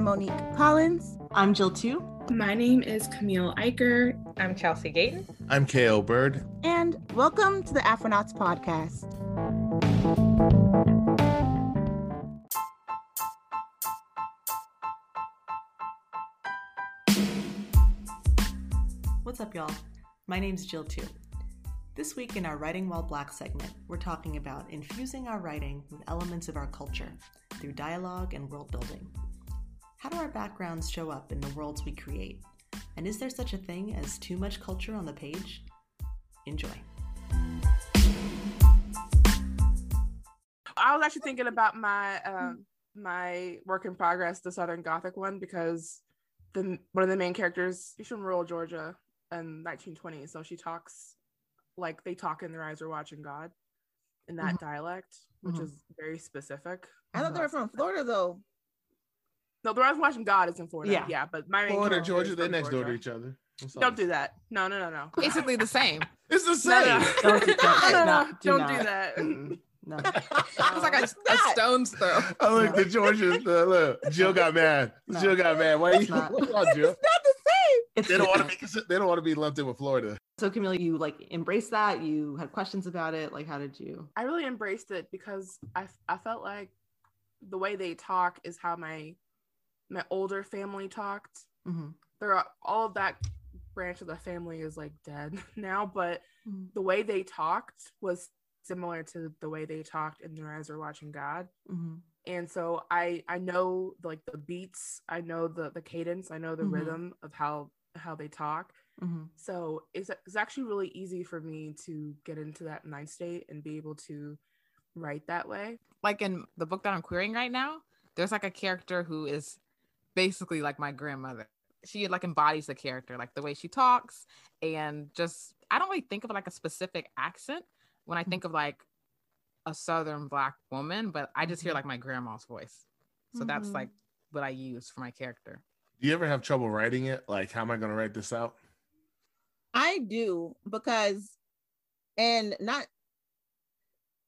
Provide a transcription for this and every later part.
I'm Monique Collins. I'm Jill Tew. My name is Camille Eicher. I'm Chelsea Gayton. I'm Ko Bird. And welcome to the Afronauts Podcast. What's up, y'all? My name's Jill Tew. This week in our Writing While Black segment, we're talking about infusing our writing with elements of our culture through dialogue and world building. How do our backgrounds show up in the worlds we create? And is there such a thing as too much culture on the page? Enjoy. I was actually thinking about my um, my work in progress, the Southern Gothic one, because the one of the main characters she's from rural Georgia in 1920, so she talks like they talk in their eyes are watching God in that mm-hmm. dialect, which mm-hmm. is very specific. I thought they were from Florida though. No, the eyes watching God is in Florida. Yeah, yeah, but my Florida, Georgia, they're next Georgia. door to each other. Don't do that. No, no, no, no. Basically the same. It's the same. No, no. don't, do, don't, no, no, do don't do that. No. It's like a, a, stone's throw. Oh, look, the Georgians. Uh, look, Jill got mad. No. Jill got mad. Why are you? Not. On, Jill? It's not the same. It's they don't want to be. They don't want to be lumped in with Florida. So Camille, you like embraced that. You had questions about it. Like, how did you? I really embraced it because I I felt like the way they talk is how my my older family talked. Mm-hmm. There are all of that branch of the family is like dead now, but mm-hmm. the way they talked was similar to the way they talked in Their Eyes Are Watching God. Mm-hmm. And so I I know like the beats, I know the the cadence, I know the mm-hmm. rhythm of how how they talk. Mm-hmm. So it's it's actually really easy for me to get into that mind state and be able to write that way. Like in the book that I'm querying right now, there's like a character who is basically like my grandmother. She like embodies the character, like the way she talks, and just I don't really think of like a specific accent when I think of like a southern black woman, but I just hear mm-hmm. like my grandma's voice. So mm-hmm. that's like what I use for my character. Do you ever have trouble writing it? Like, how am I going to write this out? I do because, and not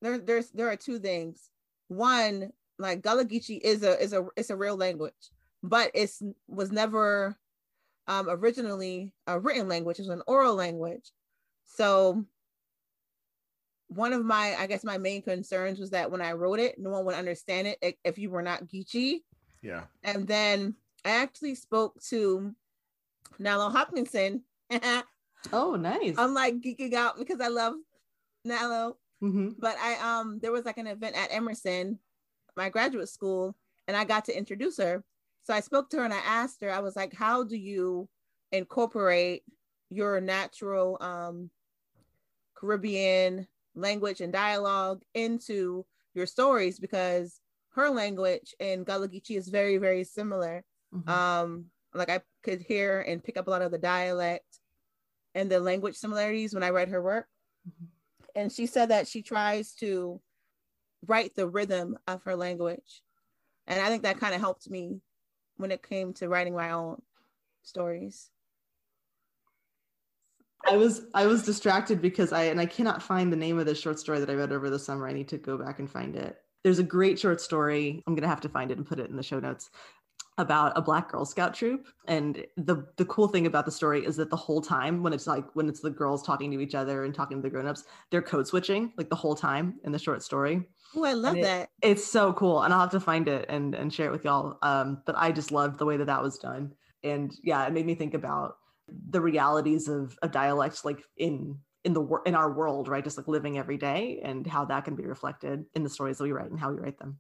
there. There's there are two things. One, like Gullah Geechee is a is a it's a real language but it's was never um, originally a written language; it was an oral language. So one of my, I guess, my main concerns was that when I wrote it, no one would understand it if you were not Geechee. Yeah. And then I actually spoke to Nalo Hopkinson. oh, nice. I'm like geeking out because I love Nalo. Mm-hmm. But I um there was like an event at Emerson, my graduate school, and I got to introduce her. So I spoke to her and I asked her, I was like, how do you incorporate your natural um, Caribbean language and dialogue into your stories? Because her language in Gullah Geechee is very, very similar. Mm-hmm. Um, like I could hear and pick up a lot of the dialect and the language similarities when I read her work. Mm-hmm. And she said that she tries to write the rhythm of her language. And I think that kind of helped me when it came to writing my own stories. I was I was distracted because I and I cannot find the name of the short story that I read over the summer. I need to go back and find it. There's a great short story. I'm gonna have to find it and put it in the show notes about a black girl scout troop and the the cool thing about the story is that the whole time when it's like when it's the girls talking to each other and talking to the grown-ups they're code switching like the whole time in the short story Oh, I love that. it's so cool. And I'll have to find it and, and share it with y'all. Um, but I just loved the way that that was done. And yeah, it made me think about the realities of, of dialects, like in, in the in our world, right? Just like living every day and how that can be reflected in the stories that we write and how we write them.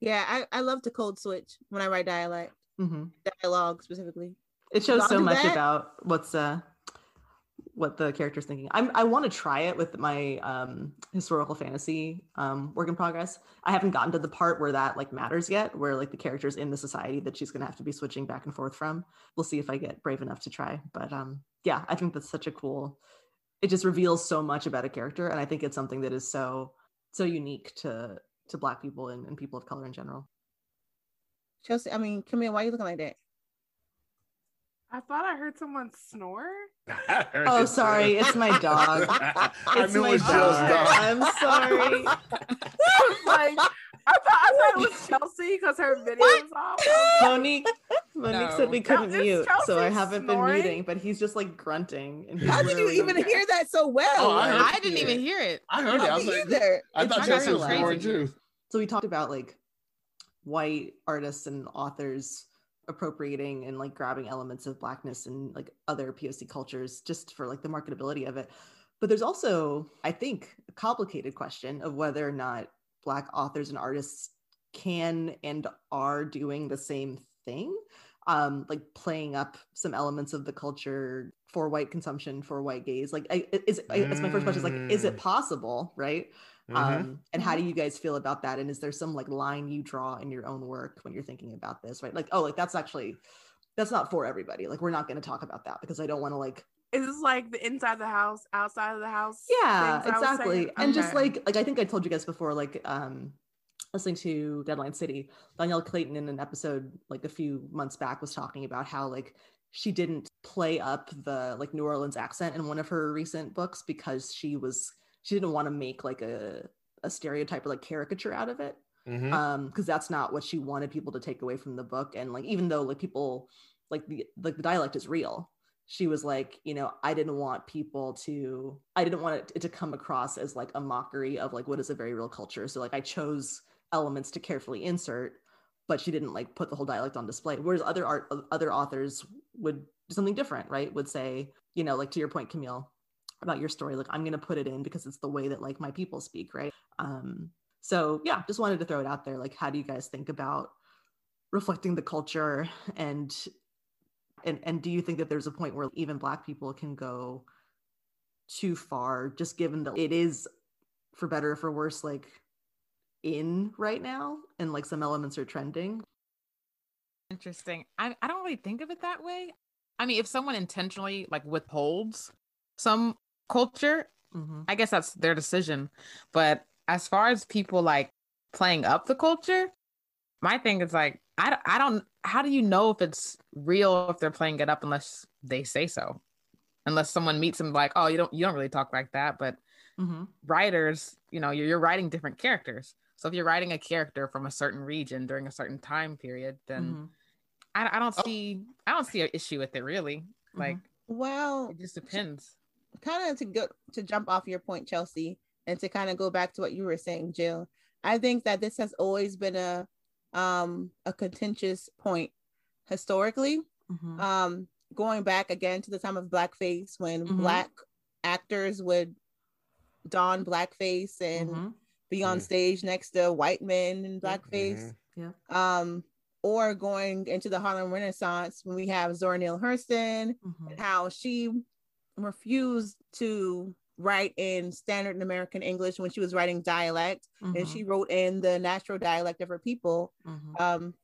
Yeah, I, I love to code switch when I write dialect, mm-hmm. dialogue specifically. It shows so much that. about what's uh what the character's thinking. I'm, I want to try it with my um, historical fantasy um, work in progress. I haven't gotten to the part where that like matters yet, where like the character's in the society that she's going to have to be switching back and forth from. We'll see if I get brave enough to try. But um, yeah, I think that's such a cool. It just reveals so much about a character, and I think it's something that is so so unique to to Black people and, and people of color in general. Chelsea, I mean, Camille, why are you looking like that? I thought I heard someone snore. oh, sorry, it's my dog. I knew it was Jill's dog. I'm sorry. like I thought, I thought it was Chelsea because her video was off. Monique, Monique no. said we couldn't no, mute, so I haven't snoring. been muting. But he's just like grunting. And How did you even hear that so well? Oh, I, I didn't even hear it. I heard it. I was like, either. I thought Chelsea was snoring too. So we talked about like white artists and authors appropriating and like grabbing elements of blackness and like other POC cultures just for like the marketability of it. But there's also, I think, a complicated question of whether or not black authors and artists can and are doing the same thing. Um, like playing up some elements of the culture for white consumption for white gaze Like, I, is I, that's my first question. Is like, is it mm. possible, right? Mm-hmm. Um, and how do you guys feel about that? And is there some like line you draw in your own work when you're thinking about this, right? Like, oh, like that's actually that's not for everybody. Like, we're not going to talk about that because I don't want to like is this like the inside the house, outside of the house? Yeah, exactly. And okay. just like like I think I told you guys before, like um listening to Deadline City, Dhonielle Clayton in an episode like a few months back was talking about how like she didn't play up the like New Orleans accent in one of her recent books because she was she didn't want to make like a a stereotype or like caricature out of it. Mm-hmm. Um, because that's not what she wanted people to take away from the book. And like even though like people like the like the dialect is real, she was like, you know, I didn't want people to, I didn't want it to come across as like a mockery of like what is a very real culture. So like I chose elements to carefully insert, but she didn't like put the whole dialect on display. Whereas other art, other authors would do something different, right? Would say, you know, like to your point, Camille, about your story, like I'm going to put it in because it's the way that like my people speak, right? Um, so yeah, just wanted to throw it out there. Like, how do you guys think about reflecting the culture and and and do you think that there's a point where even black people can go too far just given that it is for better or for worse like in right now and like some elements are trending interesting I, I don't really think of it that way i mean if someone intentionally like withholds some culture mm-hmm. i guess that's their decision but as far as people like playing up the culture my thing is like I, I don't how do you know if it's real if they're playing it up unless they say so unless someone meets them like oh you don't you don't really talk like that but mm-hmm. writers you know you're, you're writing different characters so if you're writing a character from a certain region during a certain time period then mm-hmm. I, I don't oh. see oh. i don't see an issue with it really mm-hmm. like well it just depends kind of to go to jump off your point chelsea and to kind of go back to what you were saying jill i think that this has always been a um, a contentious point historically. Mm-hmm. Um, going back again to the time of blackface when mm-hmm. black actors would don blackface and mm-hmm. be on stage next to white men in blackface. Yeah. Um, or going into the Harlem Renaissance when we have Zora Neale Hurston mm-hmm. and how she refused to write in standard American English when she was writing dialect, mm-hmm. and she wrote in the natural dialect of her people, mm-hmm. um,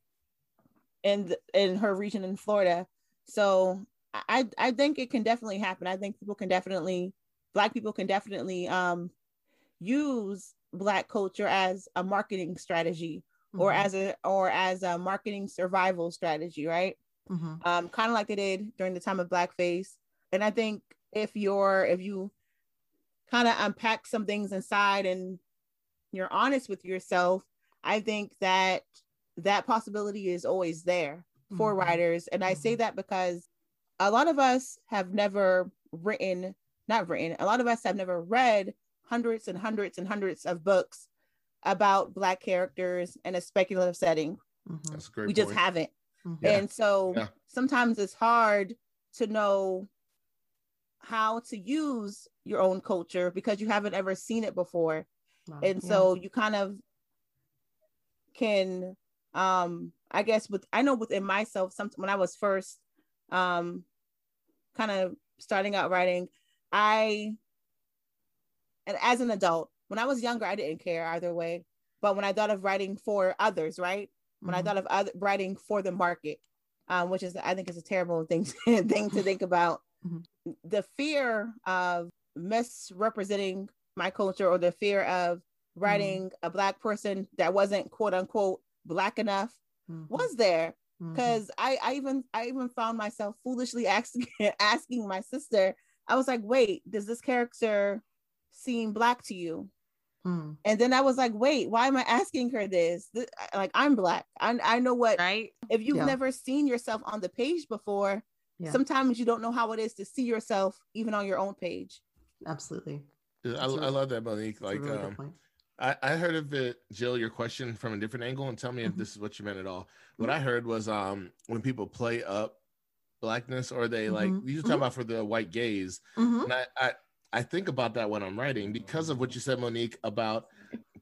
in in her region in Florida. So I I think it can definitely happen. I think people can definitely, Black people can definitely um, use Black culture as a marketing strategy mm-hmm. or as a or as a marketing survival strategy, right? Mm-hmm. Um, kind of like they did during the time of blackface. And I think if you're if you kind of unpack some things inside and you're honest with yourself, I think that that possibility is always there for mm-hmm. writers. And I say mm-hmm. that because a lot of us have never written, not written, a lot of us have never read hundreds and hundreds and hundreds of books about Black characters in a speculative setting. Mm-hmm. That's great. We point. just haven't. Mm-hmm. And so yeah. sometimes it's hard to know how to use your own culture because you haven't ever seen it before. Wow. And yeah. so you kind of can um I guess with I know within myself some when I was first um kind of starting out writing, I and as an adult, when I was younger, I didn't care either way. But when I thought of writing for others, right? When mm-hmm. I thought of other, writing for the market, um, which is I think is a terrible thing thing to think about. Mm-hmm. The fear of misrepresenting my culture or the fear of writing mm-hmm. a black person that wasn't quote unquote black enough mm-hmm. was there because mm-hmm. I, I even I even found myself foolishly asking asking my sister I was like wait does this character seem black to you Hmm. And then I was like, wait, why am I asking her this? this like, I'm black. I, I know what, right? If you've yeah. never seen yourself on the page before, yeah. sometimes you don't know how it is to see yourself even on your own page. Absolutely. I, I love that, Monique. Like, really um, I, I heard of it, Jill, your question from a different angle, and tell me mm-hmm. if this is what you meant at all. What mm-hmm. I heard was um when people play up blackness or they like mm-hmm. you talking mm-hmm. about for the white gaze. Mm-hmm. And I, I I think about that when I'm writing because of what you said, Monique, about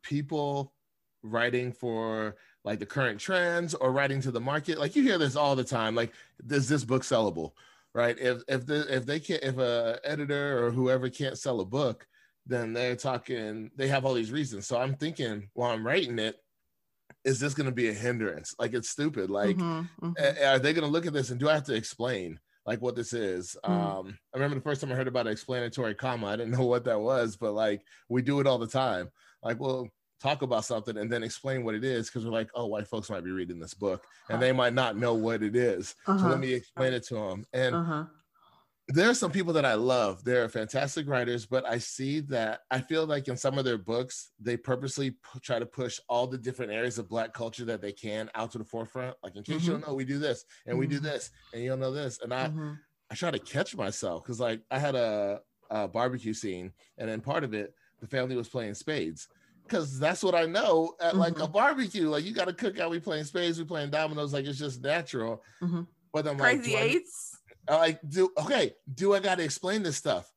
people writing for like the current trends or writing to the market. Like you hear this all the time. Like, is this book sellable? Right? If if the if they can't if a editor or whoever can't sell a book, then they're talking, they have all these reasons. So I'm thinking while I'm writing it, is this going to be a hindrance? Like it's stupid. Like, mm-hmm, mm-hmm. are they going to look at this and do I have to explain like what this is? Mm-hmm. Um, I remember the first time I heard about an explanatory comma, I didn't know what that was, but like we do it all the time. Like, well, talk about something and then explain what it is because we're like, oh, white folks might be reading this book and they might not know what it is. Uh-huh. So let uh-huh. me explain it to them. And uh-huh there are some people that I love. They're fantastic writers, but I see that I feel like in some of their books, they purposely p- try to push all the different areas of Black culture that they can out to the forefront. Like, in case mm-hmm. you don't know, we do this and mm-hmm. we do mm-hmm. this, and you don't know this. And I, mm-hmm. I try to catch myself because, like, I had a, a barbecue scene, and then part of it, the family was playing spades because that's what I know at like a mm-hmm. barbecue. Like, you got to cook out. We playing spades, we playing dominoes. Like, it's just natural. Mm-hmm. But I'm crazy like, eights like do okay do i got to explain this stuff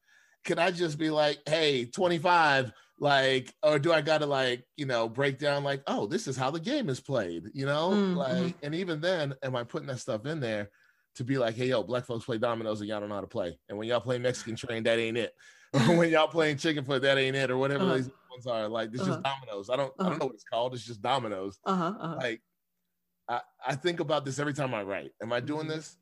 can i just be like hey 25 like or do i got to like you know break down like oh this is how the game is played you know mm-hmm. like and even then am i putting that stuff in there to be like hey yo black folks play dominoes and y'all don't know how to play and when y'all play mexican train that ain't it when y'all playing chicken foot that ain't it or whatever uh-huh. Ones are like it's uh-huh. just dominoes i don't uh-huh. i don't uh-huh. know what it's called it's just dominoes uh-huh. uh-huh. like I, I think about this every time i write am i doing mm-hmm. this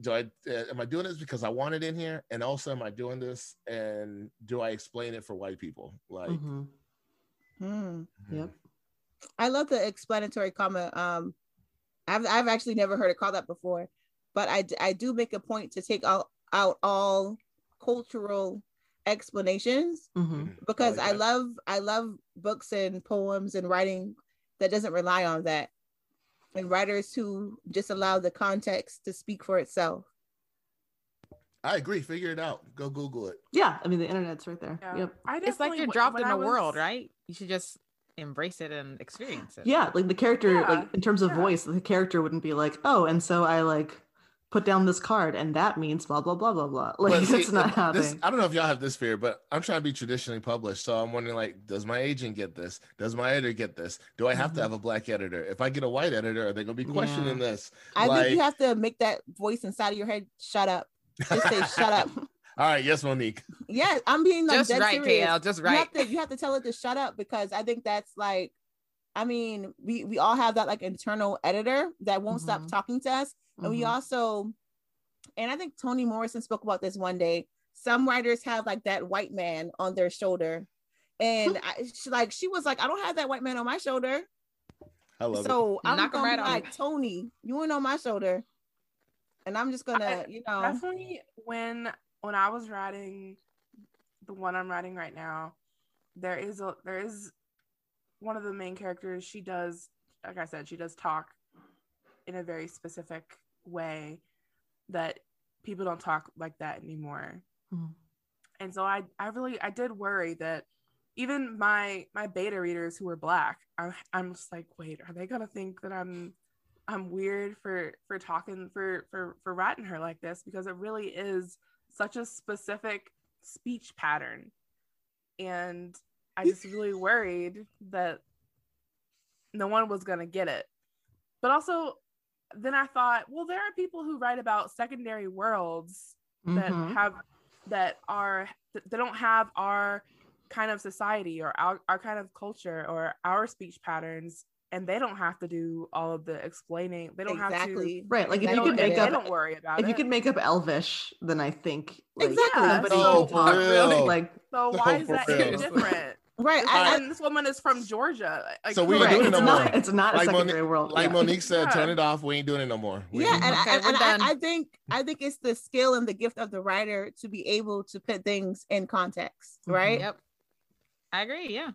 do I uh, am I doing this because I want it in here, and also am I doing this and do I explain it for white people? Like, mm-hmm. Mm. yep. I love the explanatory comment. Um, I've I've actually never heard it called that before, but I I do make a point to take out out all cultural explanations mm-hmm. mm-hmm. because I, like I love I love books and poems and writing that doesn't rely on that and writers who just allow the context to speak for itself. I agree. Figure it out. Go Google it. Yeah, I mean the internet's right there. Yeah. Yep. it's like you're dropped in the was... world, right? You should just embrace it and experience it. Yeah, like the character, yeah. like in terms of yeah. voice, the character wouldn't be like, oh, and so I like put down this card and that means blah blah blah blah blah. Like see, it's not happening. I don't know if y'all have this fear but i'm trying to be traditionally published so i'm wondering like does my agent get this? Does my editor get this? Do i have mm-hmm. to have a black editor? If i get a white editor are they going to be questioning yeah. this? I like, think you have to make that voice inside of your head shut up. Just say shut up. All right yes monique. Yes, i'm being like just right serious. KL, just right you have, to, you have to tell it to shut up because i think that's like I mean, we we all have that like internal editor that won't mm-hmm. stop talking to us, and mm-hmm. we also and I think Toni Morrison spoke about this one day. Some writers have like that white man on their shoulder, and I, she, like she was like, I don't have that white man on my shoulder. I love so it. I'm Knock gonna right be like Toni, you ain't on my shoulder, and I'm just gonna, I, you know, definitely when when I was writing the one I'm writing right now, there is a there is one of the main characters. She does, like I said, she does talk in a very specific way that people don't talk like that anymore. Mm-hmm. And so I, I really, I did worry that even my my beta readers who were black, I, I'm just like, wait, are they gonna think that I'm I'm weird for for talking for for for writing her like this because it really is such a specific speech pattern, and I just really worried that no one was gonna get it. But also, then I thought, well, there are people who write about secondary worlds that mm-hmm. have that are that don't have our kind of society or our, our kind of culture or our speech patterns and they don't have to do all of the explaining. They don't exactly. have to right. Like if you could make up, don't worry about if it. you could make up Elvish, then I think like, exactly. Yeah, so, really, like so why is that different? Right. I, and this woman is from Georgia. Like, so we ain't doing it no more. it's not like a secondary Monique, world. Like yeah. Monique said, yeah. turn it off. We ain't doing it no more. We yeah, and, okay, and, and I, I, think I think it's the skill and the gift of the writer to be able to put things in context, mm-hmm. right? Yep. I agree. Yeah.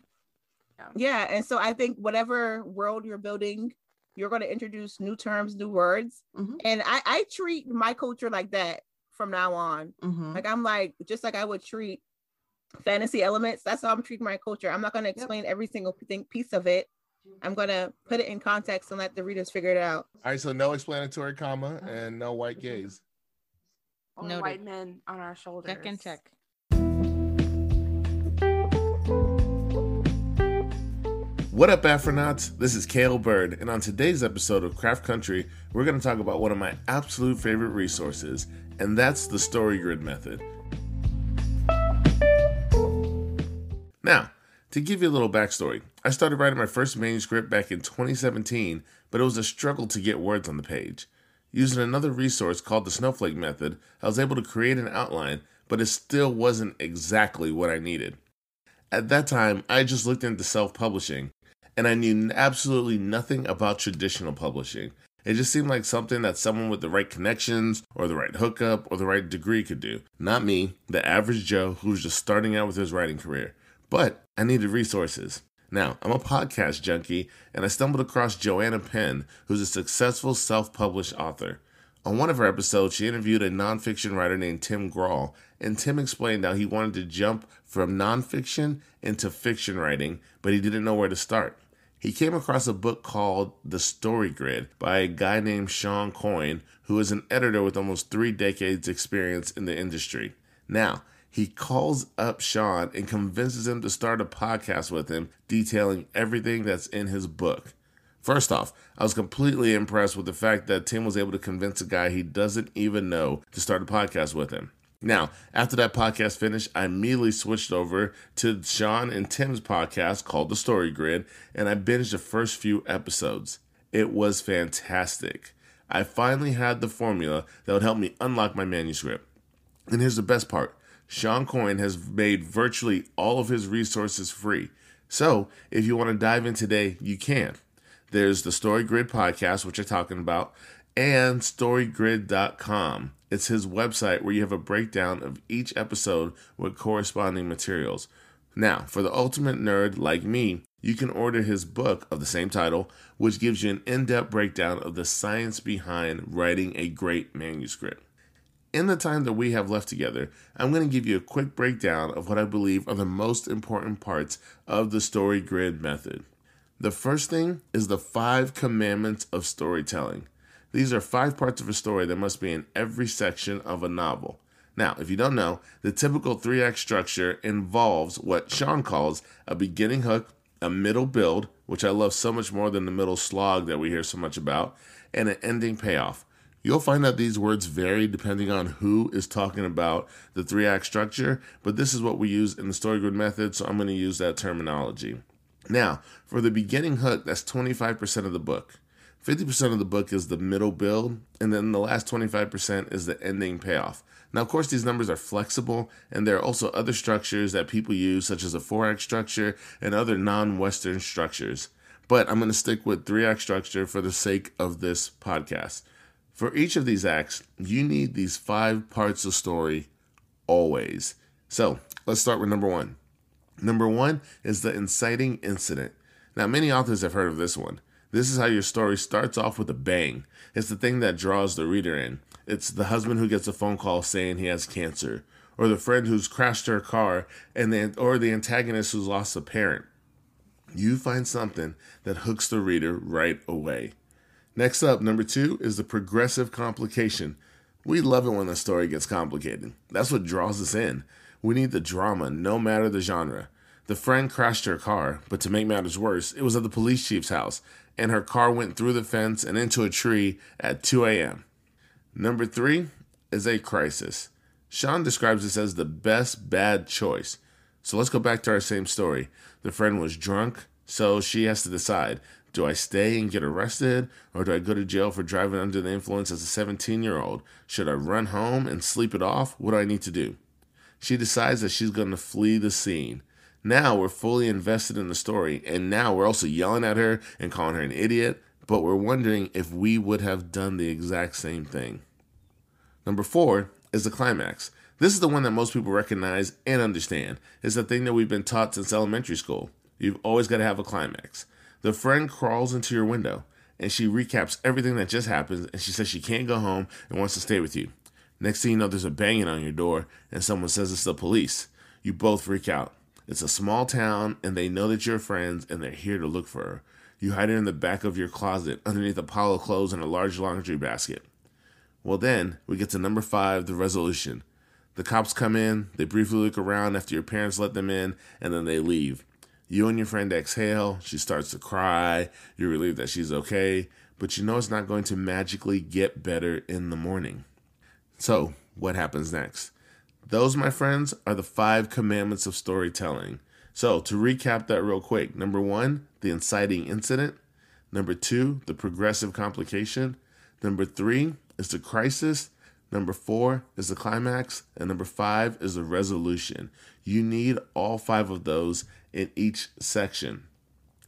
Yeah. yeah. And so I think whatever world you're building, you're going to introduce new terms, new words. Mm-hmm. And I, I treat my culture like that from now on. Mm-hmm. Like I'm like, just like I would treat fantasy elements, that's how I'm treating my culture. I'm not going to explain yep. every single thing, piece of it. I'm going to put it in context and let the readers figure it out. All right. So no explanatory comma uh-huh. and no white gaze. Only white men on our shoulders. Check and check. What up, Afronauts? This is Kale Bird, and on today's episode of Craft Country, we're going to talk about one of my absolute favorite resources, and that's the Story Grid method. Now, to give you a little backstory, I started writing my first manuscript back in 2017, but it was a struggle to get words on the page. Using another resource called the Snowflake method, I was able to create an outline, but it still wasn't exactly what I needed. At that time, I just looked into self publishing and I knew absolutely nothing about traditional publishing. It just seemed like something that someone with the right connections or the right hookup or the right degree could do. Not me, the average Joe who was just starting out with his writing career. But I needed resources. Now, I'm a podcast junkie, and I stumbled across Joanna Penn, who's a successful self published author. On one of her episodes, she interviewed a nonfiction writer named Tim Grahl, and Tim explained how he wanted to jump from nonfiction into fiction writing, but he didn't know where to start he came across a book called The Story Grid by a guy named Shawn Coyne, who is an editor with almost three decades' experience in the industry. Now, he calls up Shawn and convinces him to start a podcast with him, detailing everything that's in his book. First off, I was completely impressed with the fact that Tim was able to convince a guy he doesn't even know to start a podcast with him. Now, after that podcast finished, I immediately switched over to Shawn and Tim's podcast called The Story Grid, and I binged the first few episodes. It was fantastic. I finally had the formula that would help me unlock my manuscript. And here's the best part Shawn Coyne has made virtually all of his resources free. So, if you want to dive in today, you can. There's the Story Grid podcast, which I'm talking about, and storygrid.com. It's his website where you have a breakdown of each episode with corresponding materials. Now, for the ultimate nerd like me, you can order his book of the same title, which gives you an in depth breakdown of the science behind writing a great manuscript. In the time that we have left together, I'm going to give you a quick breakdown of what I believe are the most important parts of the story grid method. The first thing is the five commandments of storytelling. These are five parts of a story that must be in every section of a novel. Now, if you don't know, the typical three act structure involves what Shawn calls a beginning hook, a middle build, which I love so much more than the middle slog that we hear so much about, and an ending payoff. You'll find that these words vary depending on who is talking about the three act structure, but this is what we use in the story grid method, so I'm going to use that terminology. Now, for the beginning hook, that's 25% of the book. 50% of the book is the middle build, and then the last 25% is the ending payoff. Now, of course, these numbers are flexible, and there are also other structures that people use, such as a four act structure and other non Western structures. But I'm going to stick with three act structure for the sake of this podcast. For each of these acts, you need these five parts of story always. So let's start with number one. Number one is the inciting incident. Now, many authors have heard of this one. This is how your story starts off with a bang. It's the thing that draws the reader in. It's the husband who gets a phone call saying he has cancer, or the friend who's crashed her car, and the, or the antagonist who's lost a parent. You find something that hooks the reader right away. Next up, number two is the progressive complication. We love it when the story gets complicated. That's what draws us in. We need the drama, no matter the genre. The friend crashed her car, but to make matters worse, it was at the police chief's house, and her car went through the fence and into a tree at 2 a.m. Number three is a crisis. Shawn describes this as the best bad choice. So let's go back to our same story. The friend was drunk, so she has to decide do I stay and get arrested, or do I go to jail for driving under the influence as a 17 year old? Should I run home and sleep it off? What do I need to do? She decides that she's going to flee the scene. Now we're fully invested in the story, and now we're also yelling at her and calling her an idiot, but we're wondering if we would have done the exact same thing. Number four is the climax. This is the one that most people recognize and understand. It's the thing that we've been taught since elementary school. You've always got to have a climax. The friend crawls into your window and she recaps everything that just happened and she says she can't go home and wants to stay with you. Next thing you know, there's a banging on your door and someone says it's the police. You both freak out. It's a small town and they know that you're friends and they're here to look for her. You hide her in the back of your closet underneath a pile of clothes and a large laundry basket. Well, then we get to number five, the resolution. The cops come in, they briefly look around after your parents let them in, and then they leave. You and your friend exhale, she starts to cry, you're relieved that she's okay, but you know it's not going to magically get better in the morning. So, what happens next? Those, my friends, are the five commandments of storytelling. So, to recap that real quick number one, the inciting incident. Number two, the progressive complication. Number three is the crisis. Number four is the climax. And number five is the resolution. You need all five of those in each section.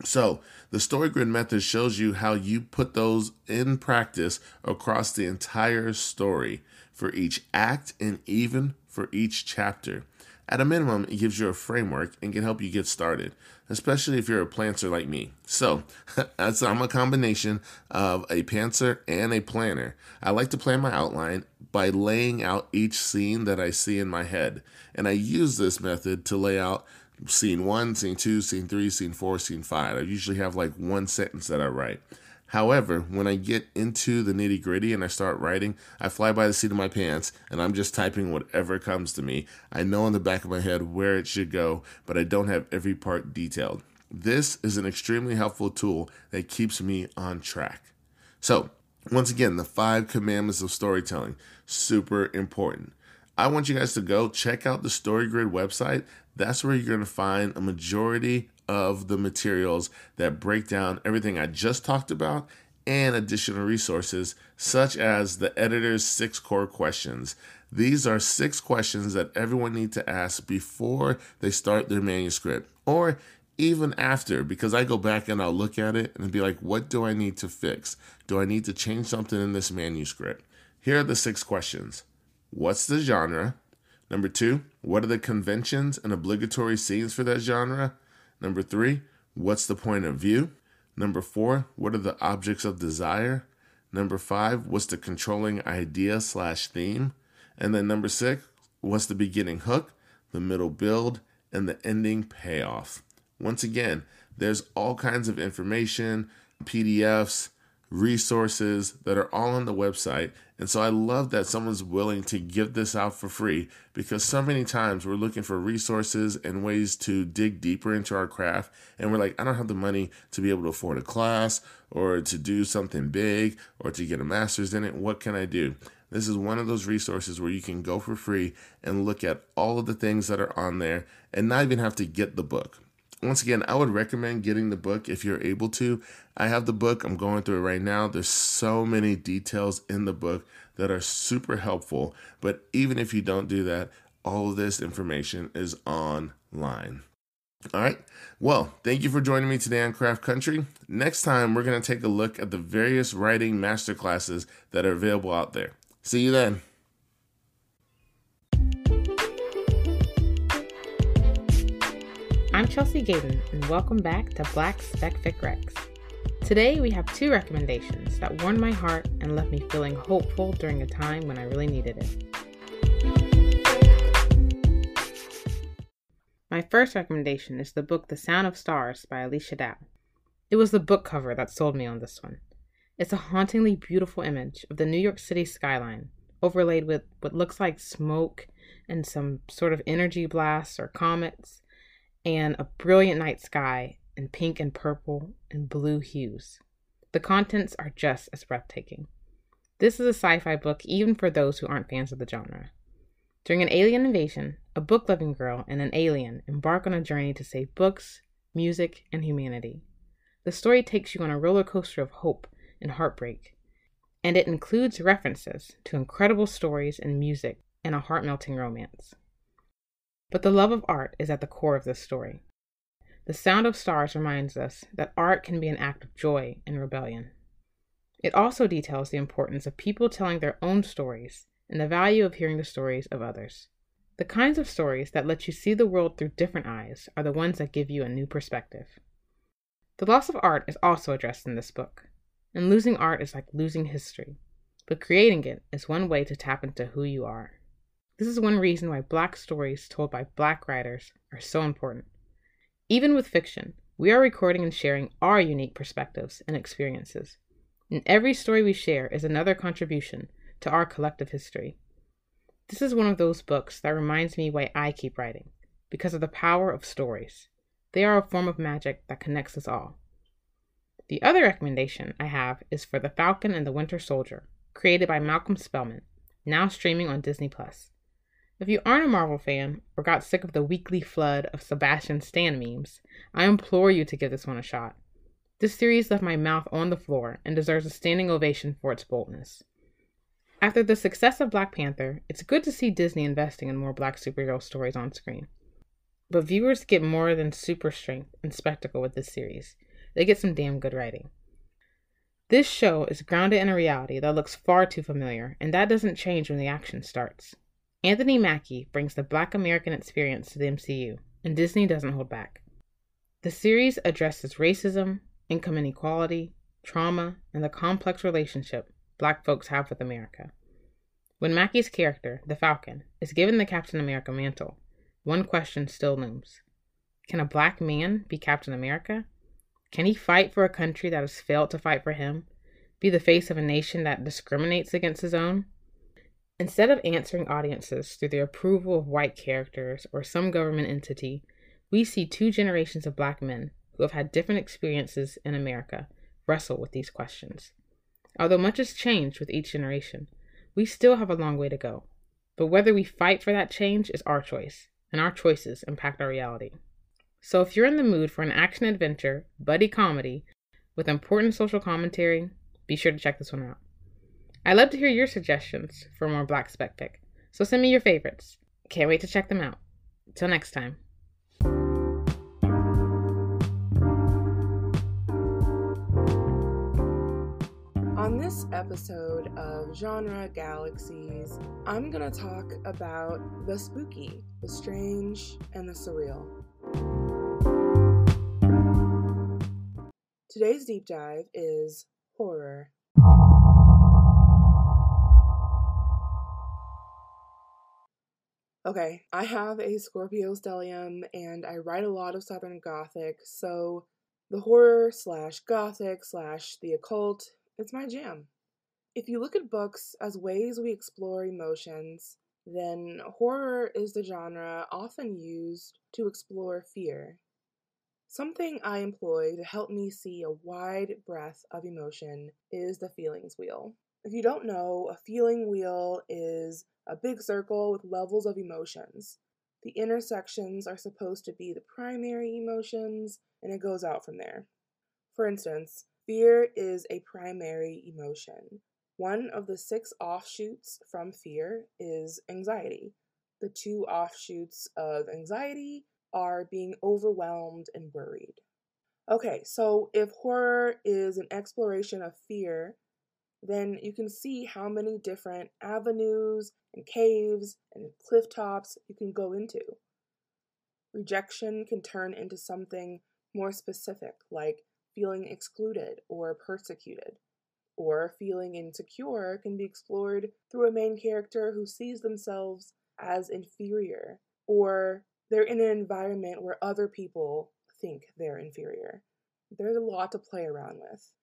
So, the story grid method shows you how you put those in practice across the entire story for each act and even for each chapter. At a minimum, it gives you a framework and can help you get started, especially if you're a planner like me. So, I'm a combination of a pantser and a planner. I like to plan my outline by laying out each scene that I see in my head. And I use this method to lay out scene one, scene two, scene three, scene four, scene five. I usually have like one sentence that I write. However, when I get into the nitty gritty and I start writing, I fly by the seat of my pants and I'm just typing whatever comes to me. I know in the back of my head where it should go, but I don't have every part detailed. This is an extremely helpful tool that keeps me on track. So, once again, the five commandments of storytelling, super important. I want you guys to go check out the StoryGrid website. That's where you're going to find a majority of the materials that break down everything I just talked about and additional resources, such as the editor's six core questions. These are six questions that everyone needs to ask before they start their manuscript or even after, because I go back and I'll look at it and be like, what do I need to fix? Do I need to change something in this manuscript? Here are the six questions What's the genre? Number two, what are the conventions and obligatory scenes for that genre? Number three, what's the point of view? Number four, what are the objects of desire? Number five, what's the controlling idea slash theme? And then number six, what's the beginning hook, the middle build, and the ending payoff? Once again, there's all kinds of information, PDFs, resources that are all on the website. And so I love that someone's willing to give this out for free because so many times we're looking for resources and ways to dig deeper into our craft. And we're like, I don't have the money to be able to afford a class or to do something big or to get a master's in it. What can I do? This is one of those resources where you can go for free and look at all of the things that are on there and not even have to get the book once again, I would recommend getting the book if you're able to. I have the book, I'm going through it right now. There's so many details in the book that are super helpful. But even if you don't do that, all of this information is online. All right. Well, thank you for joining me today on Craft Country. Next time, we're going to take a look at the various writing masterclasses that are available out there. See you then. I'm Chelsea Gayden, and welcome back to Black Spec Fic Recs. Today we have two recommendations that warmed my heart and left me feeling hopeful during a time when I really needed it. My first recommendation is the book The Sound of Stars by Alechia Dow. It was the book cover that sold me on this one. It's a hauntingly beautiful image of the New York City skyline, overlaid with what looks like smoke and some sort of energy blasts or comets and a brilliant night sky in pink and purple and blue hues. The contents are just as breathtaking. This is a sci fi book even for those who aren't fans of the genre. During an alien invasion, a book loving girl and an alien embark on a journey to save books, music, and humanity. The story takes you on a roller coaster of hope and heartbreak, and it includes references to incredible stories and music and a heart melting romance. But the love of art is at the core of this story. The Sound of Stars reminds us that art can be an act of joy and rebellion. It also details the importance of people telling their own stories and the value of hearing the stories of others. The kinds of stories that let you see the world through different eyes are the ones that give you a new perspective. The loss of art is also addressed in this book, and losing art is like losing history, but creating it is one way to tap into who you are. This is one reason why Black stories told by Black writers are so important. Even with fiction, we are recording and sharing our unique perspectives and experiences. And every story we share is another contribution to our collective history. This is one of those books that reminds me why I keep writing, because of the power of stories. They are a form of magic that connects us all. The other recommendation I have is for The Falcon and the Winter Soldier, created by Malcolm Spellman, now streaming on Disney Plus. If you aren't a Marvel fan or got sick of the weekly flood of Sebastian Stan memes, I implore you to give this one a shot. This series left my mouth on the floor and deserves a standing ovation for its boldness. After the success of Black Panther, it's good to see Disney investing in more black superhero stories on screen. But viewers get more than super strength and spectacle with this series. They get some damn good writing. This show is grounded in a reality that looks far too familiar, and that doesn't change when the action starts. Anthony Mackie brings the Black American experience to the MCU, and Disney doesn't hold back. The series addresses racism, income inequality, trauma, and the complex relationship Black folks have with America. When Mackie's character, the Falcon, is given the Captain America mantle, one question still looms Can a black man be Captain America? Can he fight for a country that has failed to fight for him? Be the face of a nation that discriminates against his own? Instead of answering audiences through the approval of white characters or some government entity, we see two generations of black men who have had different experiences in America wrestle with these questions. Although much has changed with each generation, we still have a long way to go. But whether we fight for that change is our choice, and our choices impact our reality. So if you're in the mood for an action adventure, buddy comedy, with important social commentary, be sure to check this one out. I love to hear your suggestions for more Black Spec Fic, so send me your favorites. Can't wait to check them out. Till next time. On this episode of Genre Galaxies, I'm going to talk about the spooky, the strange, and the surreal. Today's deep dive is horror. Okay, I have a Scorpio stellium and I write a lot of Southern Gothic, so the horror slash Gothic slash the occult, it's my jam. If you look at books as ways we explore emotions, then horror is the genre often used to explore fear. Something I employ to help me see a wide breadth of emotion is the feelings wheel. If you don't know, a feeling wheel is a big circle with levels of emotions. The intersections are supposed to be the primary emotions, and it goes out from there. For instance, fear is a primary emotion. One of the six offshoots from fear is anxiety. The two offshoots of anxiety are being overwhelmed and worried. Okay, so if horror is an exploration of fear, then you can see how many different avenues and caves and cliff tops you can go into. Rejection can turn into something more specific, like feeling excluded or persecuted. Or feeling insecure can be explored through a main character who sees themselves as inferior, or they're in an environment where other people think they're inferior. There's a lot to play around with.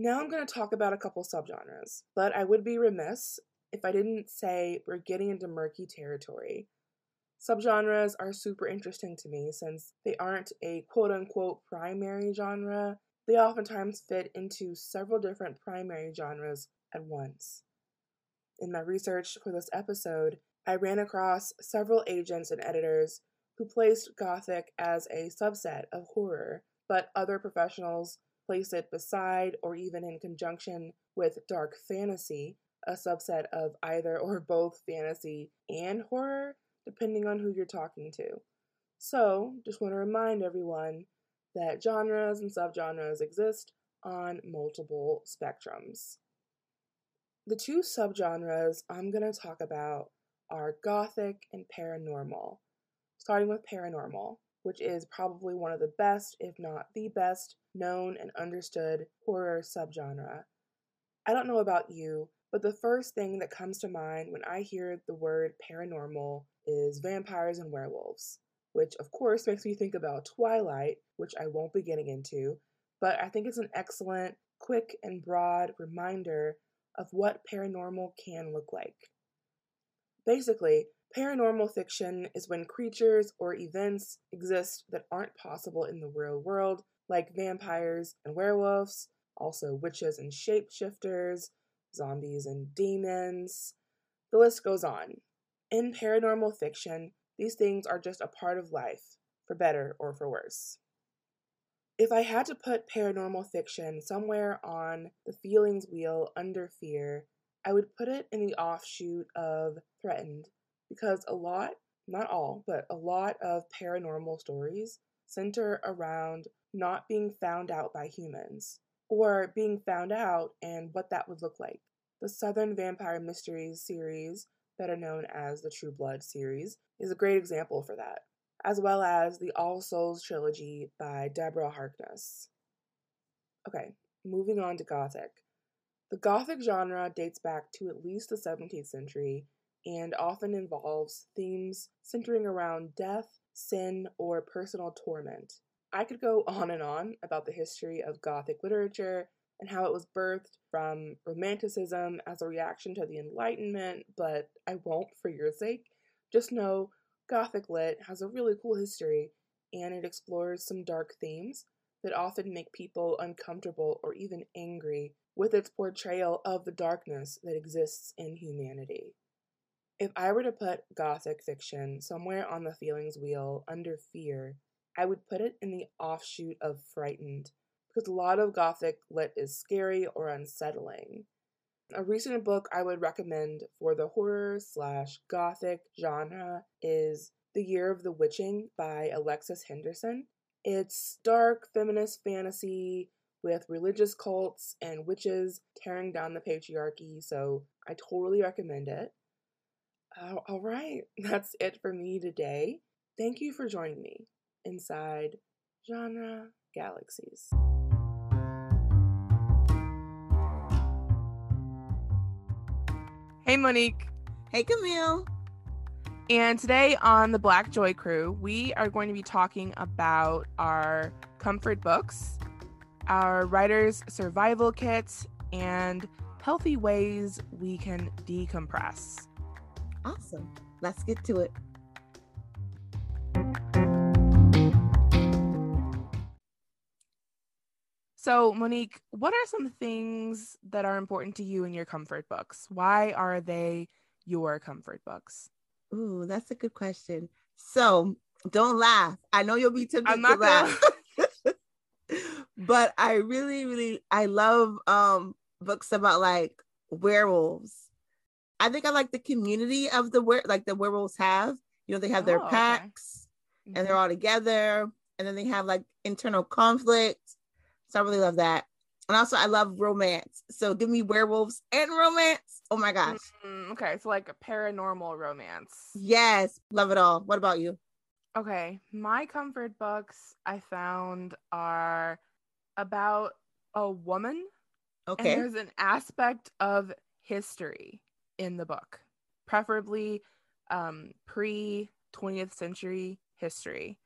Now I'm going to talk about a couple subgenres, but I would be remiss if I didn't say we're getting into murky territory. Subgenres are super interesting to me since they aren't a quote unquote primary genre. They oftentimes fit into several different primary genres at once. In my research for this episode, I ran across several agents and editors who placed Gothic as a subset of horror, but other professionals place it beside or even in conjunction with dark fantasy, a subset of either or both fantasy and horror, depending on who you're talking to. So, just want to remind everyone that genres and subgenres exist on multiple spectrums. The two subgenres I'm going to talk about are gothic and paranormal. Starting with paranormal, which is probably one of the best, if not the best, known and understood horror subgenre. I don't know about you, but the first thing that comes to mind when I hear the word paranormal is vampires and werewolves, which of course makes me think about Twilight, which I won't be getting into, but I think it's an excellent, quick, and broad reminder of what paranormal can look like. Basically, paranormal fiction is when creatures or events exist that aren't possible in the real world, like vampires and werewolves, also witches and shapeshifters, zombies and demons. The list goes on. In paranormal fiction, these things are just a part of life, for better or for worse. If I had to put paranormal fiction somewhere on the feelings wheel under fear, I would put it in the offshoot of threatened because a lot, not all, but a lot of paranormal stories center around not being found out by humans or being found out and what that would look like. The Southern Vampire Mysteries series, better known as the True Blood series, is a great example for that, as well as the All Souls trilogy by Deborah Harkness. Okay, moving on to Gothic. The Gothic genre dates back to at least the 17th century and often involves themes centering around death, sin, or personal torment. I could go on and on about the history of Gothic literature and how it was birthed from Romanticism as a reaction to the Enlightenment, but I won't for your sake. Just know Gothic Lit has a really cool history and it explores some dark themes that often make people uncomfortable or even angry with its portrayal of the darkness that exists in humanity. If I were to put Gothic fiction somewhere on the feelings wheel under fear, I would put it in the offshoot of frightened, because a lot of Gothic lit is scary or unsettling. A recent book I would recommend for the horror slash Gothic genre is The Year of the Witching by Alexis Henderson. It's dark feminist fantasy with religious cults and witches tearing down the patriarchy, so I totally recommend it. Uh, all right, that's it for me today. Thank you for joining me inside genre galaxies. Hey, Monique. Hey, Camille. And today on the Black Joy Crew, we are going to be talking about our comfort books, our writer's survival kits, and healthy ways we can decompress. Awesome. Let's get to it. So, Monique, what are some things that are important to you in your comfort books? Why are they your comfort books? Ooh, that's a good question. So, don't laugh. I know you'll be tempted I'm not to laugh. but I really, really, I love um books about like werewolves. I think I like the community of the were like the werewolves have. You know, they have their oh, packs okay. and they're mm-hmm. all together, and then they have like internal conflict so I really love that. And also, I love romance. So give me werewolves and romance. Oh my gosh. Mm, okay. So, like a paranormal romance. Yes. Love it all. What about you? Okay. My comfort books I found are about a woman. Okay. And there's an aspect of history in the book, preferably um, pre 20th century history.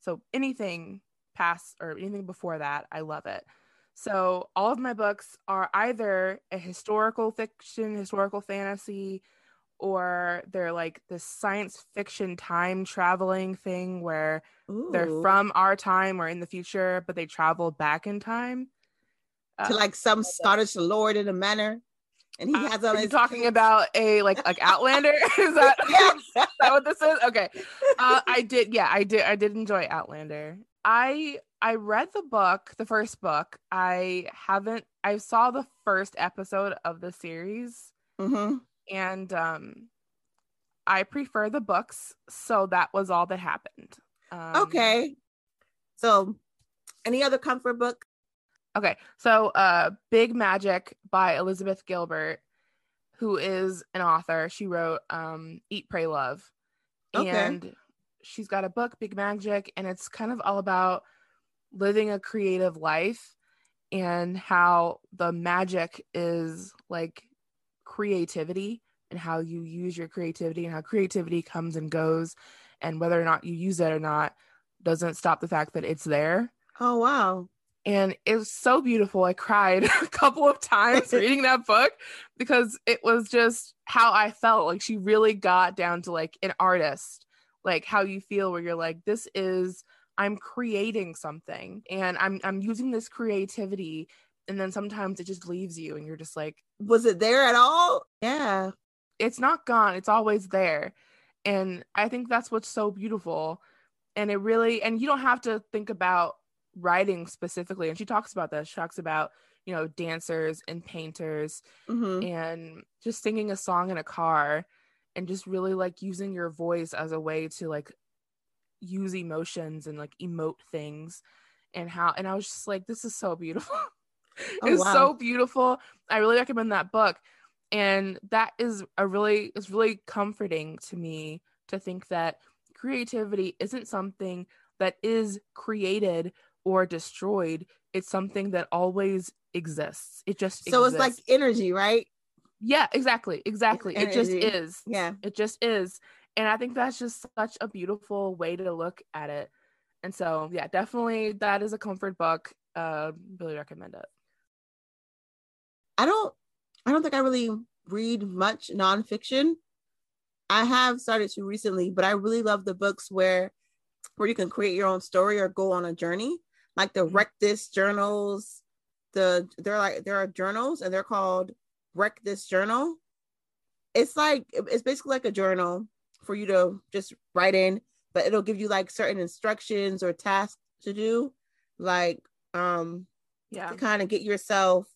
So anything past or anything before that. I love it. So all of my books are either a historical fiction, historical fantasy, or they're like this science fiction time traveling thing where Ooh. they're from our time or in the future, but they travel back in time. To uh, like some Scottish lord in a manor. And he uh, has on his talking about a like like Outlander. is that, is that what this is? Okay. Uh, I did, yeah, I did I did enjoy Outlander. I I read the book, the first book. I haven't. I saw the first episode of the series, mm-hmm. and um, I prefer the books. So that was all that happened. Um, okay. So, any other comfort book? Okay, so uh, Big Magic by Elizabeth Gilbert, who is an author. She wrote um, Eat, Pray, Love. Okay. And she's got a book, Big Magic, and it's kind of all about living a creative life and how the magic is like creativity and how you use your creativity and how creativity comes and goes and whether or not you use it or not doesn't stop the fact that it's there. Oh wow. And it was so beautiful. I cried a couple of times reading that book because it was just how I felt. Like she really got down to like an artist, like how you feel where you're like, this is I'm creating something and I'm I'm using this creativity and then sometimes it just leaves you and you're just like was it there at all? Yeah. It's not gone. It's always there. And I think that's what's so beautiful. And it really and you don't have to think about writing specifically and she talks about this. She talks about you know dancers and painters mm-hmm. and just singing a song in a car and just really like using your voice as a way to like use emotions and like emote things and how and I was just like this is so beautiful. oh, it's wow. so beautiful. I really recommend that book. And that is a really it's really comforting to me to think that creativity isn't something that is created or destroyed. It's something that always exists. It just so exists. it's like energy, right? Yeah, exactly, exactly. It just is. Yeah, it just is and i think that's just such a beautiful way to look at it and so yeah definitely that is a comfort book uh really recommend it i don't i don't think i really read much nonfiction i have started to recently but i really love the books where where you can create your own story or go on a journey like the mm-hmm. wreck this journals the they're like there are journals and they're called wreck this journal it's like it's basically like a journal for you to just write in, but it'll give you like certain instructions or tasks to do, like um yeah, to kind of get yourself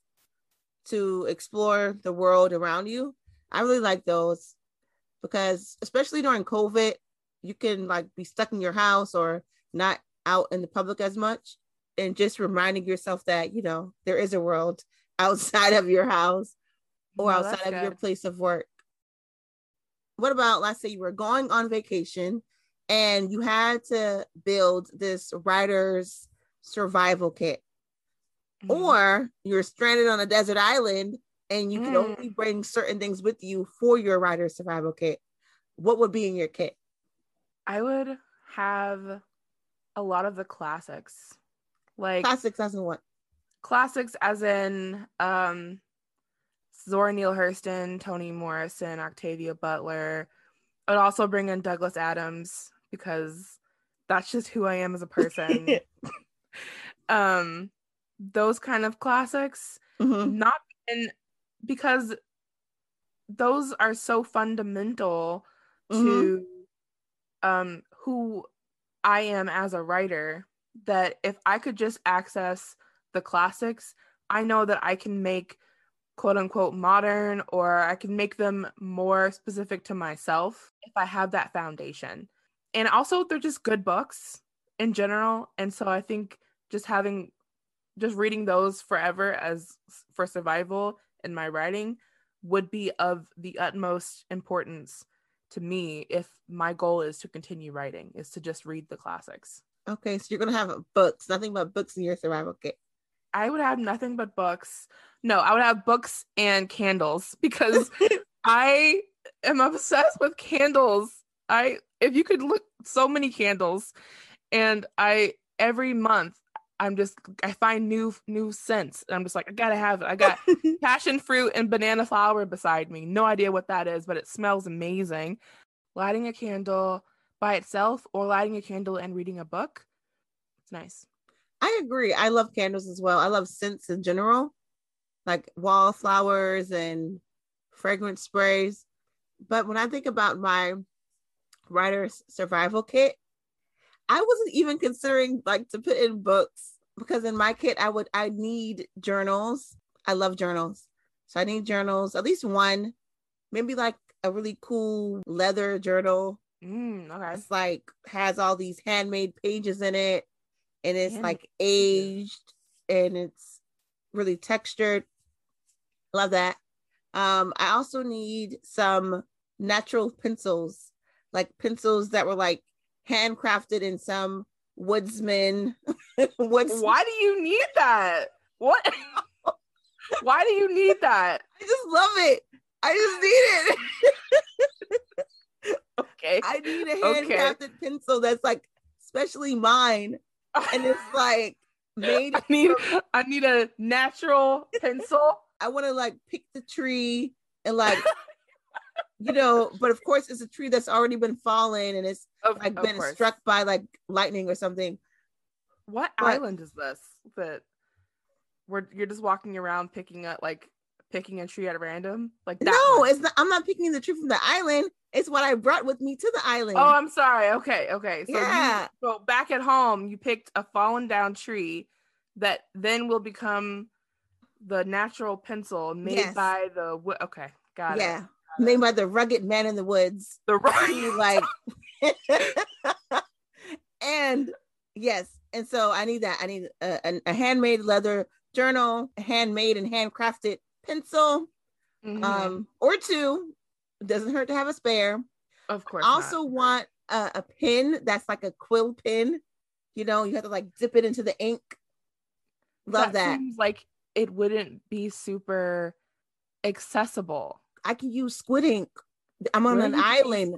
to explore the world around you. I really like those because especially during COVID, you can like be stuck in your house or not out in the public as much and just reminding yourself that, you know, there is a world outside of your house or outside of good. your place of work what about let's say you were going on vacation and you had to build this writer's survival kit mm. or you're stranded on a desert island and you mm. can only bring certain things with you for your writer's survival kit what would be in your kit i would have a lot of the classics like classics as in what classics as in um Zora Neale Hurston, Toni Morrison, Octavia Butler. I'd also bring in Douglas Adams because that's just who I am as a person. um, those kind of classics, mm-hmm. not in because those are so fundamental mm-hmm. to um who I am as a writer that if I could just access the classics, I know that I can make quote unquote modern or I can make them more specific to myself if I have that foundation. And also they're just good books in general. And so I think just having just reading those forever as for survival in my writing would be of the utmost importance to me if my goal is to continue writing is to just read the classics. Okay, so you're gonna have books, nothing but books in your survival kit. I would have nothing but books. No, I would have books and candles because I am obsessed with candles. I if you could look so many candles and I every month I'm just I find new new scents. And I'm just like I gotta have it. I got passion fruit and banana flower beside me. No idea what that is, but it smells amazing. Lighting a candle by itself or lighting a candle and reading a book. It's nice. I agree. I love candles as well. I love scents in general, like wallflowers and fragrance sprays. But when I think about my writer's survival kit, I wasn't even considering like to put in books because in my kit I would I need journals. I love journals. So I need journals, at least one, maybe like a really cool leather journal. Mm, okay. It's like has all these handmade pages in it and it's like aged and it's really textured. Love that. Um, I also need some natural pencils, like pencils that were like handcrafted in some woodsman. woods. Why do you need that? What? Why do you need that? I just love it. I just need it. okay. I need a handcrafted okay. pencil that's like especially mine. And it's like made I need from- I need a natural pencil. I want to like pick the tree and like you know, but of course it's a tree that's already been fallen and it's of, like been course. struck by like lightning or something. What but, island is this that where you're just walking around picking up like picking a tree at random? Like that No, one? it's not I'm not picking the tree from the island. It's what I brought with me to the island. Oh, I'm sorry. Okay, okay. So yeah. You, so back at home, you picked a fallen down tree that then will become the natural pencil made yes. by the wood. Okay, got yeah. it. Yeah, made by the rugged man in the woods. The rugged, like, and yes, and so I need that. I need a, a, a handmade leather journal, handmade and handcrafted pencil, mm-hmm. um, or two. It doesn't hurt to have a spare. Of course. I also not. want a, a pen that's like a quill pen. You know, you have to like dip it into the ink. Love that. that. Seems like it wouldn't be super accessible. I can use squid ink. I'm on Where an island.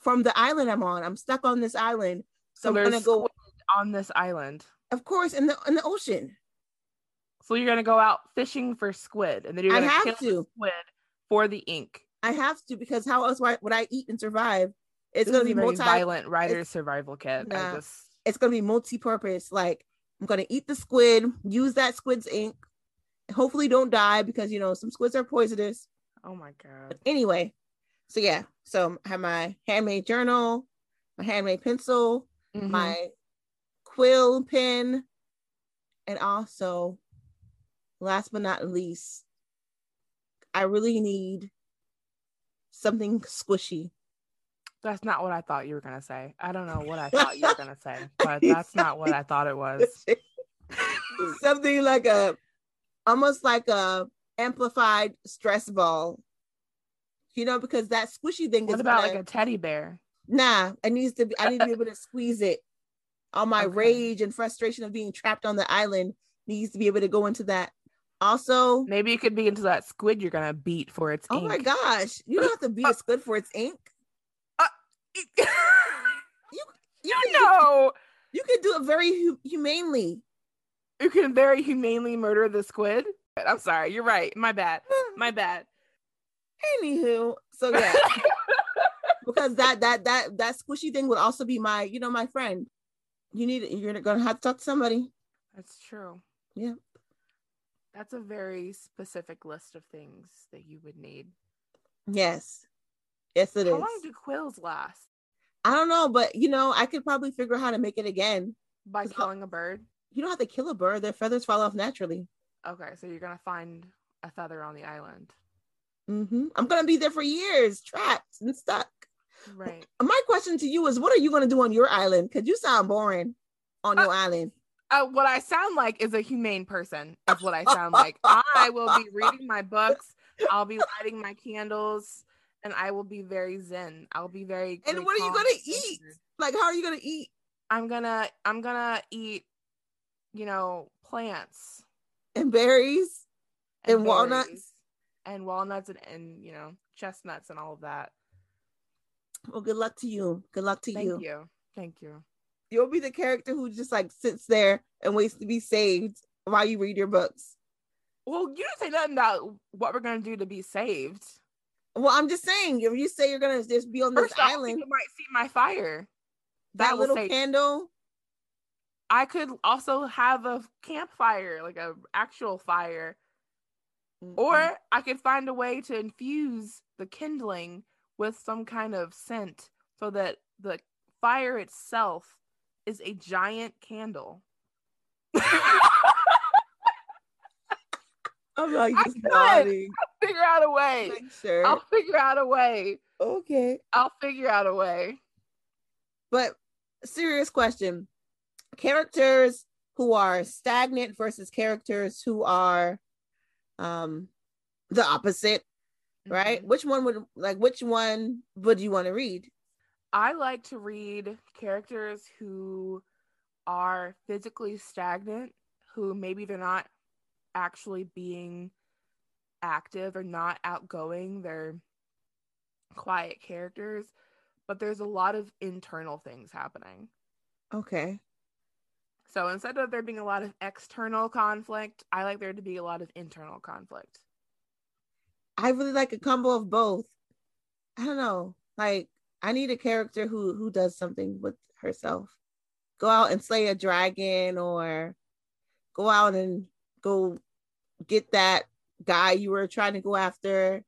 From the island I'm on, I'm stuck on this island. So, so I'm gonna go on this island. Of course, in the in the ocean. So you're gonna go out fishing for squid, and then you're gonna I have kill to. squid for the ink. I have to because how else would I eat and survive? It's this gonna be multi violent writer's survival kit. Nah, just... It's gonna be multi-purpose. Like I'm gonna eat the squid, use that squid's ink. Hopefully, don't die because you know some squids are poisonous. Oh my god. But anyway, so yeah, so I have my handmade journal, my handmade pencil, mm-hmm. my quill pen, and also, last but not least, I really need something squishy. That's not what I thought you were gonna say. I don't know what I thought you were gonna say, but that's not what I thought it was. Something like a almost like a amplified stress ball. You know, because that squishy thing what is about gonna, like a teddy bear? Nah, it needs to be I need to be able to squeeze it. All my okay. rage and frustration of being trapped on the island needs to be able to go into that. Also, maybe it could be into that squid you're gonna beat for its. Oh ink. my gosh! You don't have to beat a squid for its ink uh, uh, you you know you can do it very hu- humanely. You can very humanely murder the squid. I'm sorry, you're right. My bad. My bad. Anywho, so yeah, because that that that that squishy thing would also be my, you know, my friend. You need you're gonna have to talk to somebody. That's true. Yeah. That's a very specific list of things that you would need. Yes. Yes, it How is. long do quills last? I don't know, but you know, I could probably figure out how to make it again by killing a bird. You don't have to kill a bird; their feathers fall off naturally. Okay, so you're gonna find a feather on the island. Mm-hmm. I'm gonna be there for years, trapped and stuck. Right. My question to you is, what are you gonna do on your island? Because you sound boring on your uh, island. Uh, what I sound like is a humane person. Is what I sound like. I will be reading my books. I'll be lighting my candles and I will be very zen. I'll be very. And what are you gonna eat? Like, how are you gonna eat? I'm gonna I'm gonna eat, you know, plants and berries and, and berries, walnuts and walnuts and, and you know chestnuts and all of that. Well, good luck to you. Good luck to Thank you. Thank you. Thank you. You'll be the character who just like sits there and waits to be saved while you read your books. Well, you didn't say nothing about what we're gonna do to be saved. Well, I'm just saying, if you say you're gonna just be on this First island, you might see my fire. That, that little say, candle. I could also have a campfire, like a actual fire, mm-hmm. or I could find a way to infuse the kindling with some kind of scent, so that the fire itself is a giant candle. I'm like just nodding. I'll figure out a way. Sure. I'll figure out a way. Okay. I'll figure out a way. But serious question. Characters who are stagnant versus characters who are um the opposite, right? Mm-hmm. Which one would like which one would you want to read? I like to read characters who are physically stagnant, who maybe they're not actually being active or not outgoing. They're quiet characters, but there's a lot of internal things happening. Okay. So instead of there being a lot of external conflict, I like there to be a lot of internal conflict. I really like a combo of both. I don't know. Like I need a character who who does something with herself. Go out and slay a dragon or go out and go get that guy you were trying to go after.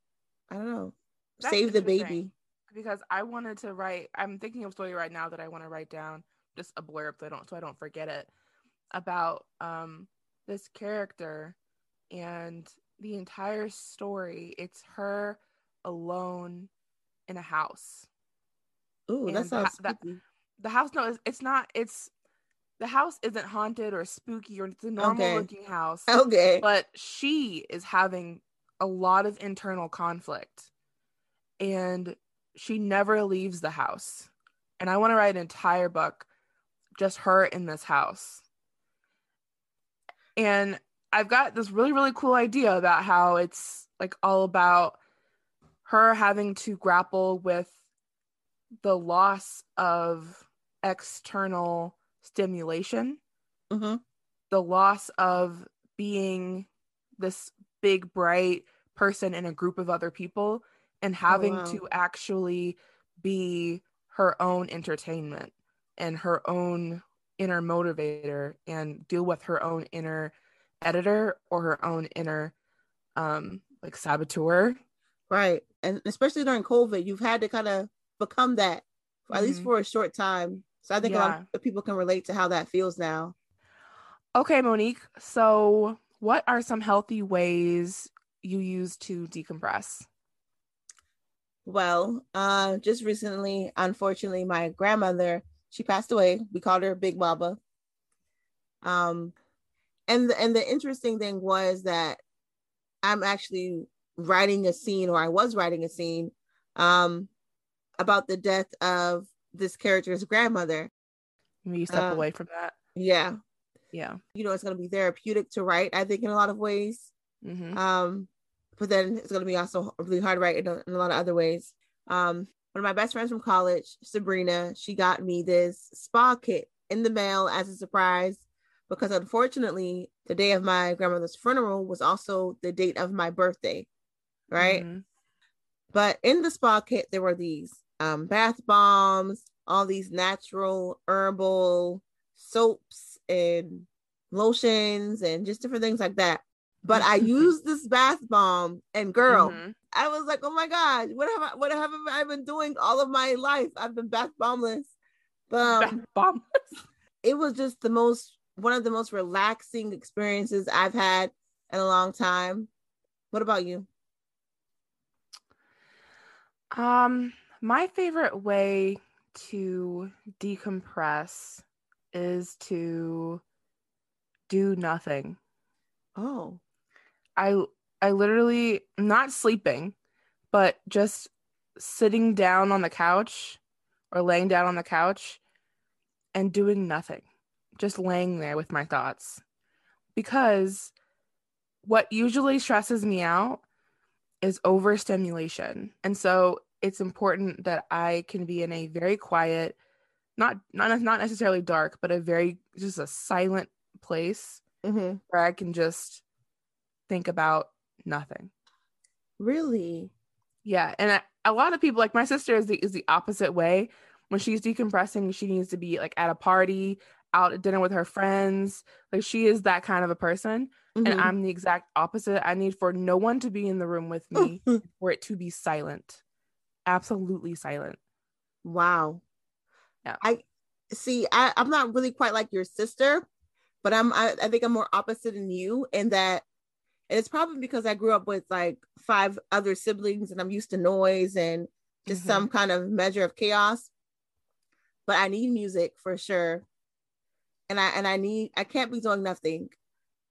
I don't know. That's Save the baby. Because I wanted to write I'm thinking of a story right now that I want to write down just a blurb so I don't so I don't forget it about um this character and the entire story it's her alone in a house Ooh, that sounds the, the, the, house no it's, it's not it's the house isn't haunted or spooky or it's a normal okay. looking house okay but she is having a lot of internal conflict and she never leaves the house and i want to write an entire book just her in this house. And I've got this really, really cool idea about how it's like all about her having to grapple with the loss of external stimulation, mm-hmm. the loss of being this big, bright person in a group of other people, and oh, having oh, wow. to actually be her own entertainment and her own inner motivator and deal with her own inner editor or her own inner um like saboteur right and especially during covid you've had to kind of become that mm-hmm. at least mm-hmm. for a short time so i think yeah. a lot of people can relate to how that feels now okay monique so what are some healthy ways you use to decompress well uh just recently unfortunately my grandmother she passed away. We called her Big Baba. Um, and the, and the interesting thing was that I'm actually writing a scene, or I was writing a scene, um, about the death of this character's grandmother. You step uh, away from that. Yeah. Yeah. You know, it's going to be therapeutic to write, I think, in a lot of ways. Mm-hmm. Um, but then it's going to be also really hard to write in a, in a lot of other ways. Um, one of my best friends from college, Sabrina, she got me this spa kit in the mail as a surprise because unfortunately, the day of my grandmother's funeral was also the date of my birthday, right? Mm-hmm. But in the spa kit, there were these um, bath bombs, all these natural herbal soaps and lotions and just different things like that. But I used this bath bomb, and girl, mm-hmm. I was like, oh my god, what have I, what have I been doing all of my life? I've been bath bombless. But um, bombless. It was just the most one of the most relaxing experiences I've had in a long time. What about you? Um, my favorite way to decompress is to do nothing. Oh. I I literally not sleeping, but just sitting down on the couch or laying down on the couch and doing nothing. Just laying there with my thoughts. Because what usually stresses me out is overstimulation. And so it's important that I can be in a very quiet, not not not necessarily dark, but a very just a silent place mm-hmm. where I can just think about nothing. Really? Yeah, and I, a lot of people like my sister is the is the opposite way. When she's decompressing, she needs to be like at a party, out at dinner with her friends. Like she is that kind of a person. Mm-hmm. And I'm the exact opposite. I need for no one to be in the room with me for it to be silent. Absolutely silent. Wow. Yeah. I see I, I'm not really quite like your sister, but I'm I, I think I'm more opposite in you in that and it's probably because I grew up with like five other siblings and I'm used to noise and just mm-hmm. some kind of measure of chaos. But I need music for sure. And I and I need I can't be doing nothing.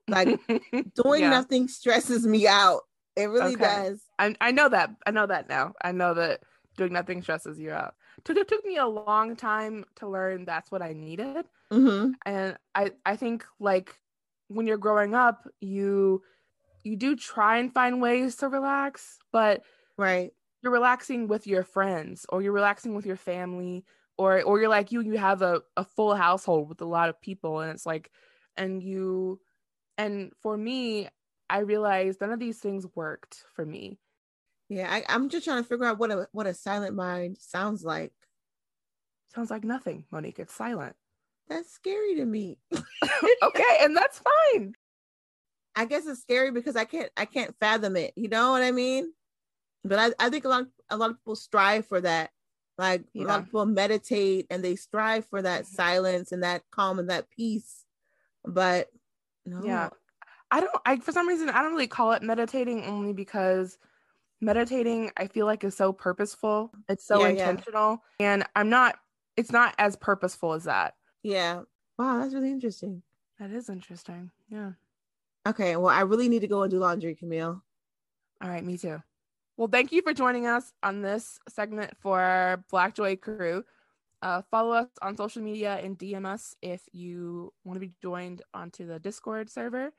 Like doing yeah. nothing stresses me out. It really okay. does. I I know that. I know that now. I know that doing nothing stresses you out. Took it took me a long time to learn that's what I needed. Mm-hmm. And I I think like when you're growing up, you you do try and find ways to relax, but right you're relaxing with your friends or you're relaxing with your family or or you're like you you have a, a full household with a lot of people and it's like and you and for me i realized none of these things worked for me yeah I, i'm just trying to figure out what a what a silent mind sounds like sounds like nothing monique it's silent that's scary to me okay and that's fine i guess it's scary because i can't i can't fathom it you know what i mean but I, I think a lot a lot of people strive for that. Like yeah. a lot of people meditate and they strive for that mm-hmm. silence and that calm and that peace. But no. Yeah. I don't I for some reason I don't really call it meditating only because meditating I feel like is so purposeful. It's so yeah, intentional. Yeah. And I'm not it's not as purposeful as that. Yeah. Wow, that's really interesting. That is interesting. Yeah. Okay. Well, I really need to go and do laundry, Camille. All right, me too. Well, thank you for joining us on this segment for Black Joy Crew. Uh, follow us on social media and DM us if you want to be joined onto the Discord server.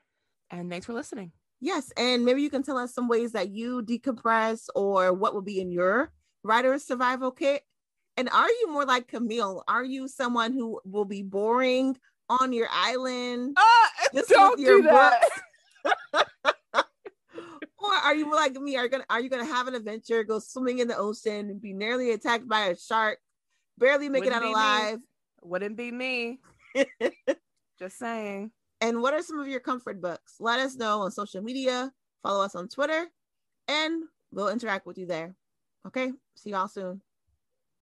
And thanks for listening. Yes, and maybe you can tell us some ways that you decompress or what will be in your writer's survival kit. And are you more like Camille? Are you someone who will be boring on your island? Uh, don't do that. or are you more like me? Are you gonna are you gonna have an adventure, go swimming in the ocean, be nearly attacked by a shark, barely make Wouldn't it out alive? Me. Wouldn't be me. Just saying. And what are some of your comfort books? Let us know on social media. Follow us on Twitter, and we'll interact with you there. Okay. See y'all soon.